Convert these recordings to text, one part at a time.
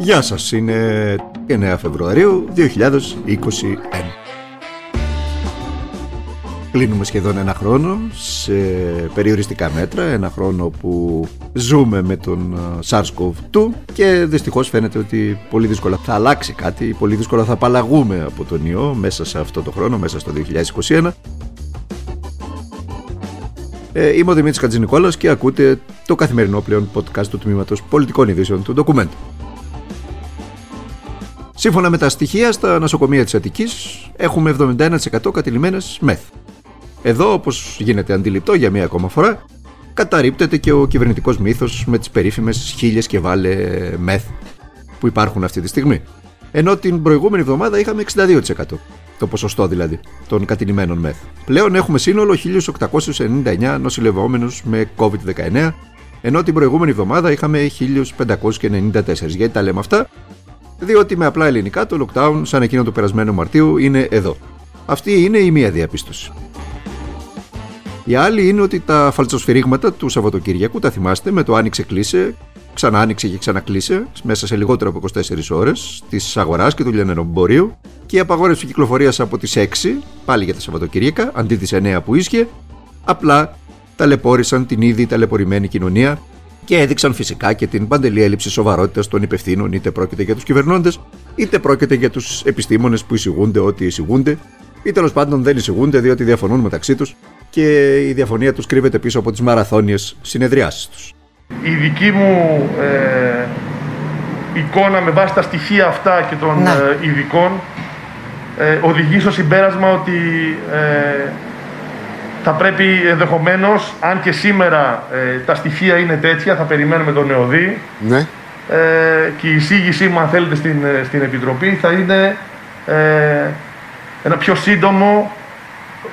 Γεια σας, είναι 9 Φεβρουαρίου 2021. Κλείνουμε σχεδόν ένα χρόνο σε περιοριστικά μέτρα, ένα χρόνο που ζούμε με τον ε, SARS-CoV-2 και δυστυχώς φαίνεται ότι πολύ δύσκολα θα αλλάξει κάτι, πολύ δύσκολα θα απαλλαγούμε από τον ιό μέσα σε αυτό το χρόνο, μέσα στο 2021. Ε, είμαι ο Δημήτρης Κατζηνικόλας και ακούτε το καθημερινό πλέον podcast του Τμήματος Πολιτικών Ειδήσεων του Document. Σύμφωνα με τα στοιχεία, στα νοσοκομεία της Αττικής έχουμε 71% κατηλημένες μεθ. Εδώ, όπως γίνεται αντιληπτό για μία ακόμα φορά, καταρρύπτεται και ο κυβερνητικός μύθος με τις περίφημες χίλιες και βάλε μεθ που υπάρχουν αυτή τη στιγμή. Ενώ την προηγούμενη εβδομάδα είχαμε 62%. Το ποσοστό δηλαδή των κατηλημένων μεθ. Πλέον έχουμε σύνολο 1899 νοσηλευόμενους με COVID-19, ενώ την προηγούμενη εβδομάδα είχαμε 1594. Γιατί τα λέμε αυτά, διότι με απλά ελληνικά το lockdown σαν εκείνο του περασμένου Μαρτίου είναι εδώ. Αυτή είναι η μία διαπίστωση. Η άλλη είναι ότι τα φαλτσοσφυρίγματα του Σαββατοκύριακου, τα θυμάστε, με το άνοιξε κλείσε, ξανά άνοιξε και ξανακλείσε μέσα σε λιγότερο από 24 ώρες της αγοράς και του λιανερομπορίου και η απαγόρευση κυκλοφορίας από τις 6, πάλι για τα Σαββατοκύριακα, αντί τις 9 που ίσχυε, απλά ταλαιπώρησαν την ήδη ταλαιπωρημένη κοινωνία και έδειξαν φυσικά και την παντελή έλλειψη σοβαρότητας των υπευθύνων, είτε πρόκειται για τους κυβερνώντες, είτε πρόκειται για τους επιστήμονες που εισηγούνται ό,τι εισηγούνται, ή τέλος πάντων δεν εισηγούνται διότι διαφωνούν μεταξύ τους και η διαφωνία τους κρύβεται πίσω από τις μαραθώνιες συνεδριάσεις τους. Η δική μου ε, εικόνα με βάση τα στοιχεία αυτά και των Ναι. ε, ειδικών ε, οδηγεί στο συμπέρασμα ότι ε, θα πρέπει ενδεχομένως, αν και σήμερα ε, τα στοιχεία είναι τέτοια, θα περιμένουμε τον ΕΟΔΗ Ναι. ε, και η εισήγησή μου, αν θέλετε, στην, ε, στην Επιτροπή θα είναι ε, ένα πιο σύντομο,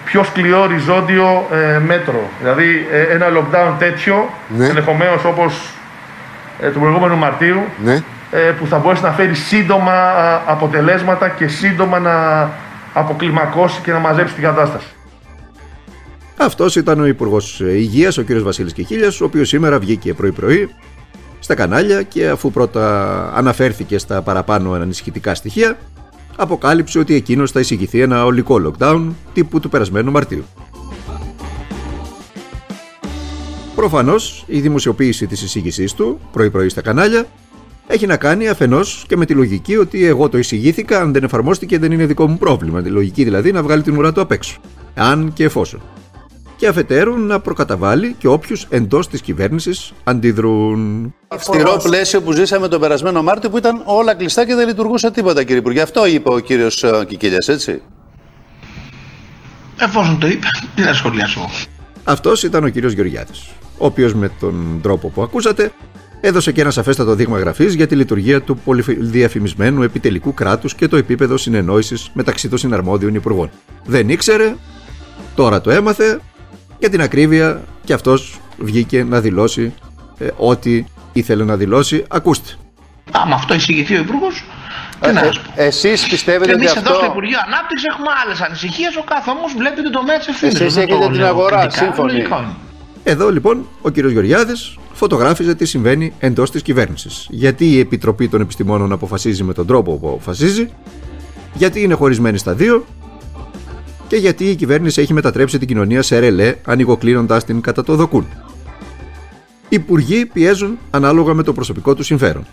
πιο σκληρό οριζόντιο ε, μέτρο. Δηλαδή ε, ένα lockdown τέτοιο, Ναι. ενδεχομένως όπως ε, του προηγούμενου Μαρτίου, Ναι. ε, που θα μπορέσει να φέρει σύντομα α, αποτελέσματα και σύντομα να αποκλιμακώσει και να μαζέψει την κατάσταση. Αυτός ήταν ο Υπουργός Υγείας, ο κ. Βασίλης Κεχίλια, ο οποίος σήμερα βγήκε πρωί-πρωί στα κανάλια και αφού πρώτα αναφέρθηκε στα παραπάνω ανησυχητικά στοιχεία, αποκάλυψε ότι εκείνος θα εισηγηθεί ένα ολικό lockdown τύπου του περασμένου Μαρτίου. Προφανώς η δημοσιοποίηση της εισήγησής του πρωί-πρωί στα κανάλια έχει να κάνει αφενός και με τη λογική ότι εγώ το εισηγήθηκα, αν δεν εφαρμόστηκε δεν είναι δικό μου πρόβλημα. Τη λογική δηλαδή να βγάλει την ουρά του απ' έξω. Αν και εφόσον. Και αφετέρου να προκαταβάλει και όποιους εντός της κυβέρνησης αντιδρούν. Αυστηρό πλαίσιο που ζήσαμε τον περασμένο Μάρτιο που ήταν όλα κλειστά και δεν λειτουργούσε τίποτα, κύριε Υπουργέ. Αυτό είπε ο κύριος Κικίλιας, έτσι. Εφόσον το είπε, τι να σχολιάσω. εγώ. Αυτός ήταν ο κύριος Γεωργιάδης, ο οποίος με τον τρόπο που ακούσατε έδωσε και ένα σαφέστατο δείγμα γραφής για τη λειτουργία του πολυδιαφημισμένου επιτελικού κράτους και το επίπεδο συνεννόησης μεταξύ των συναρμόδιων υπουργών. Δεν ήξερε, τώρα το έμαθε, για την ακρίβεια και αυτός βγήκε να δηλώσει ε, ό,τι ήθελε να δηλώσει. Ακούστε. Άμα αυτό εισηγηθεί ο Υπουργός, τι να σας πω. Εσείς Και πιστεύετε εμείς ότι εδώ στο αυτό. Υπουργείο Ανάπτυξης έχουμε άλλες ανησυχίες. Ο κάθε όμως βλέπει τον τομέα τη ευθύνη. Εσείς έχετε την αγορά, σύμφωνοι. Εδώ λοιπόν ο κύριος Γεωργιάδης φωτογράφιζε τι συμβαίνει εντός της κυβέρνησης. Γιατί η Επιτροπή των Επιστημόνων αποφασίζει με τον τρόπο που αποφασίζει, γιατί είναι χωρισμένη στα δύο και γιατί η κυβέρνηση έχει μετατρέψει την κοινωνία σε ρελέ ανοιγοκλίνοντας την κατά το δοκούν. Οι υπουργοί πιέζουν ανάλογα με το προσωπικό του συμφέρον.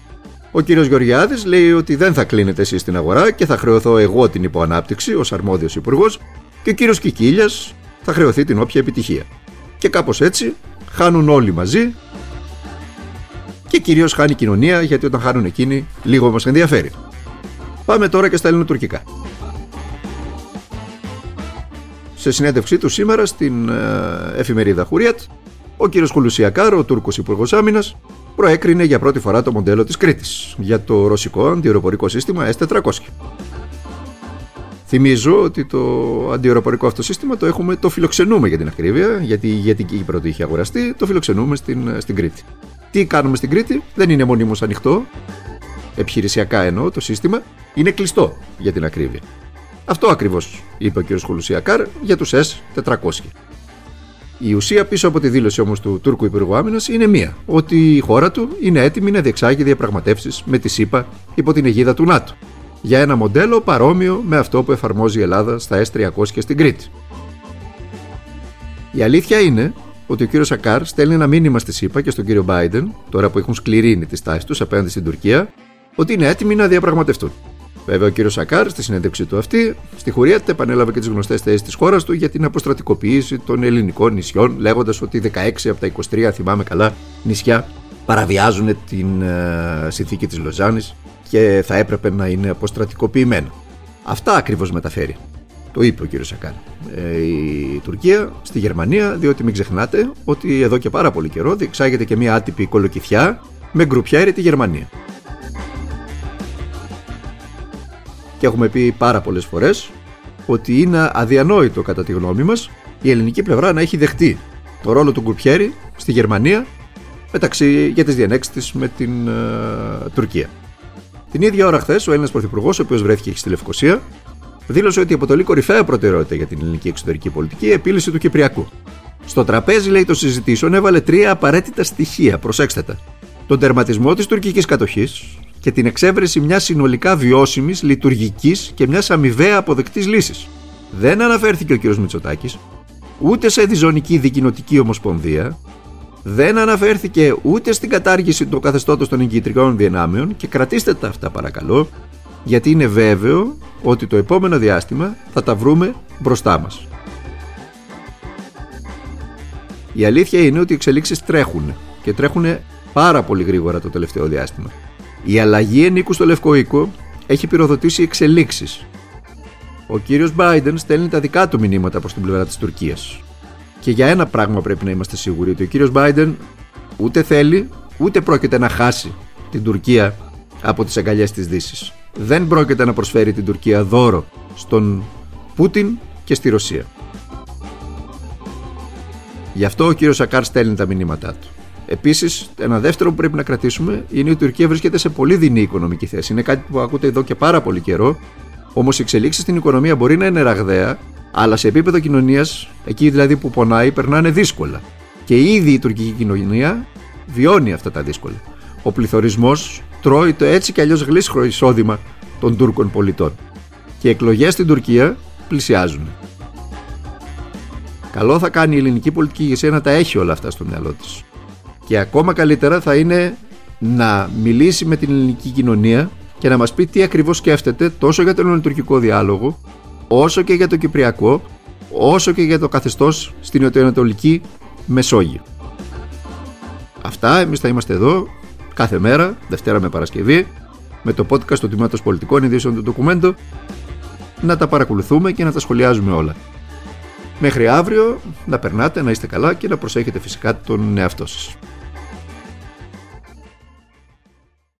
Ο κύριος Γεωργιάδης λέει ότι δεν θα κλείνετε εσείς στην αγορά και θα χρεωθώ εγώ την υποανάπτυξη ως αρμόδιος υπουργός και ο κύριος Κικίλιας θα χρεωθεί την όποια επιτυχία. Και κάπως έτσι χάνουν όλοι μαζί και κυρίως χάνει η κοινωνία γιατί όταν χάνουν εκείνοι λίγο μας ενδιαφέρει. Πάμε τώρα και στα ελληνοτουρκικά. Σε συνέντευξή του σήμερα στην ε, εφημερίδα Χουριάτ, ο κύριος Χουλουσιακάρ, ο Τούρκος Υπουργός Άμυνας, προέκρινε για πρώτη φορά το μοντέλο της Κρήτης για το ρωσικό αντιεροπορικό σύστημα S-400. Θυμίζω ότι το αντιεροπορικό αυτό σύστημα το, έχουμε, το φιλοξενούμε για την ακρίβεια, γιατί η ηγετική Κύπρο το είχε αγοραστεί, το φιλοξενούμε στην, στην Κρήτη. Τι κάνουμε στην Κρήτη, δεν είναι μονίμως ανοιχτό, επιχειρησιακά εννοώ το σύστημα, είναι κλειστό για την ακρίβεια. Αυτό ακριβώς είπε ο κ. Χουλουσιακάρ για τους S400. Η ουσία πίσω από τη δήλωση όμως του Τούρκου Υπουργού Άμυνας είναι μία: ότι η χώρα του είναι έτοιμη να διεξάγει διαπραγματεύσεις με τη ΣΥΠΑ υπό την αιγίδα του ΝΑΤΟ. Για ένα μοντέλο παρόμοιο με αυτό που εφαρμόζει η Ελλάδα στα S300 και στην Κρήτη. Η αλήθεια είναι ότι ο κύριος Σακάρ στέλνει ένα μήνυμα στη ΣΥΠΑ και στον κύριο Biden, τώρα που έχουν σκληρύνει τις τάσεις τους απέναντι στην Τουρκία, ότι είναι έτοιμοι να διαπραγματευτούν. Βέβαια, ο κύριος Σακάρ στη συνέντευξή του αυτή, στη χωρία του επανέλαβε και τις γνωστές θέσεις της χώρας του για την αποστρατικοποίηση των ελληνικών νησιών, λέγοντας ότι 16 από τα 23, θυμάμαι καλά, νησιά παραβιάζουν την ε, συνθήκη της Λωζάνης και θα έπρεπε να είναι αποστρατικοποιημένα. Αυτά ακριβώς μεταφέρει. Το είπε ο κύριος Σακάρ. Ε, η Τουρκία στη Γερμανία, διότι μην ξεχνάτε ότι εδώ και πάρα πολύ καιρό διεξάγεται και μια άτυπη κολοκυθιά με κρουπιέρη τη Γερμανία. Και έχουμε πει πάρα πολλές φορές ότι είναι αδιανόητο κατά τη γνώμη μας η ελληνική πλευρά να έχει δεχτεί το ρόλο του Γκουρπιέρη στη Γερμανία μεταξύ, για τις διανέξεις της με την ε, Τουρκία. Την ίδια ώρα χθες, ο Έλληνας Πρωθυπουργός, ο οποίος βρέθηκε στη Λευκοσία, δήλωσε ότι αποτελεί κορυφαία προτεραιότητα για την ελληνική εξωτερική πολιτική η επίλυση του Κυπριακού. Στο τραπέζι, λέει, των συζητήσεων έβαλε τρία απαραίτητα στοιχεία. Προσέξτε τα. Τον τερματισμό της τουρκικής κατοχής, και την εξέβρεση μιας συνολικά βιώσιμης, λειτουργικής και μιας αμοιβαία αποδεκτής λύσης. Δεν αναφέρθηκε ο κ. Μητσοτάκης ούτε σε διζωνική δικοινοτική ομοσπονδία, δεν αναφέρθηκε ούτε στην κατάργηση του καθεστώτος των εγκυτρικών δυνάμεων και κρατήστε τα αυτά παρακαλώ, γιατί είναι βέβαιο ότι το επόμενο διάστημα θα τα βρούμε μπροστά μας. Η αλήθεια είναι ότι οι εξελίξεις τρέχουν και τρέχουν πάρα πολύ γρήγορα το τελευταίο διάστημα. Η αλλαγή ενίκου στο Λευκό Οίκο έχει πυροδοτήσει εξελίξεις. Ο κύριος Biden στέλνει τα δικά του μηνύματα προς την πλευρά της Τουρκίας. Και για ένα πράγμα πρέπει να είμαστε σίγουροι: ότι ο κύριος Biden ούτε θέλει ούτε πρόκειται να χάσει την Τουρκία από τις αγκαλιές της Δύσης. Δεν πρόκειται να προσφέρει την Τουρκία δώρο στον Πούτιν και στη Ρωσία. Γι' αυτό ο κύριος Σακάρ στέλνει τα μηνύματά του. Επίσης, ένα δεύτερο που πρέπει να κρατήσουμε είναι ότι η Τουρκία βρίσκεται σε πολύ δεινή οικονομική θέση. Είναι κάτι που ακούτε εδώ και πάρα πολύ καιρό. Όμως οι εξελίξεις στην οικονομία μπορεί να είναι ραγδαία, αλλά σε επίπεδο κοινωνίας, εκεί δηλαδή που πονάει, περνάνε δύσκολα. Και ήδη η τουρκική κοινωνία βιώνει αυτά τα δύσκολα. Ο πληθωρισμός τρώει το έτσι κι αλλιώς γλίσχρο εισόδημα των Τούρκων πολιτών. Και οι εκλογές στην Τουρκία πλησιάζουν. Καλό θα κάνει η ελληνική πολιτική ηγεσία να τα έχει όλα αυτά στο μυαλό της. Και ακόμα καλύτερα θα είναι να μιλήσει με την ελληνική κοινωνία και να μας πει τι ακριβώς σκέφτεται τόσο για τον ελληνοτουρκικό διάλογο, όσο και για το κυπριακό, όσο και για το καθεστώς στην νοτιοανατολική Μεσόγειο. Αυτά, εμείς θα είμαστε εδώ κάθε μέρα, Δευτέρα με Παρασκευή, με το podcast του Τμήματος Πολιτικών Ειδήσεων του Ντοκουμέντο, να τα παρακολουθούμε και να τα σχολιάζουμε όλα. Μέχρι αύριο να περνάτε, να είστε καλά και να προσέχετε φυσικά τον εαυτό σας.